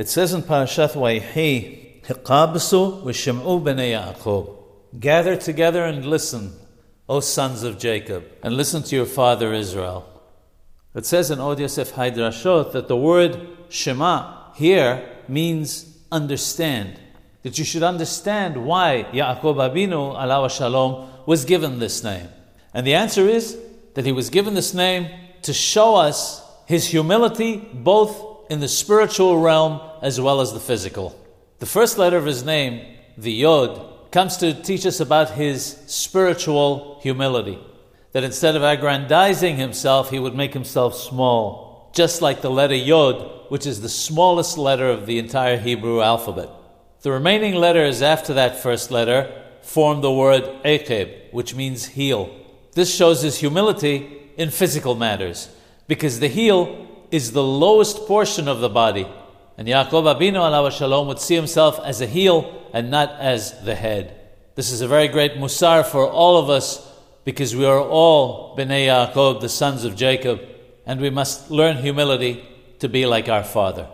It says in Parashat Vayhi, "Hiqabsu v'shem'u b'nei Ya'aqob." Gather together and listen, O sons of Jacob, and listen to your father Israel. It says in Od Yosef Haidrashot that the word Shema here means understand. That you should understand why Ya'aqob Abinu, alav shalom, was given this name. And the answer is that he was given this name to show us his humility both in the spiritual realm as well as the physical. The first letter of his name, the Yod, comes to teach us about his spiritual humility that instead of aggrandizing himself, he would make himself small, just like the letter Yod, which is the smallest letter of the entire Hebrew alphabet. The remaining letters after that first letter form the word Ekeb, which means heel. This shows his humility in physical matters, because the heel is the lowest portion of the body. And Ya'aqob Abinu alav shalom would see himself as a heel and not as the head. This is a very great musar for all of us because we are all Bnei Ya'aqob, the sons of Jacob, and we must learn humility to be like our father.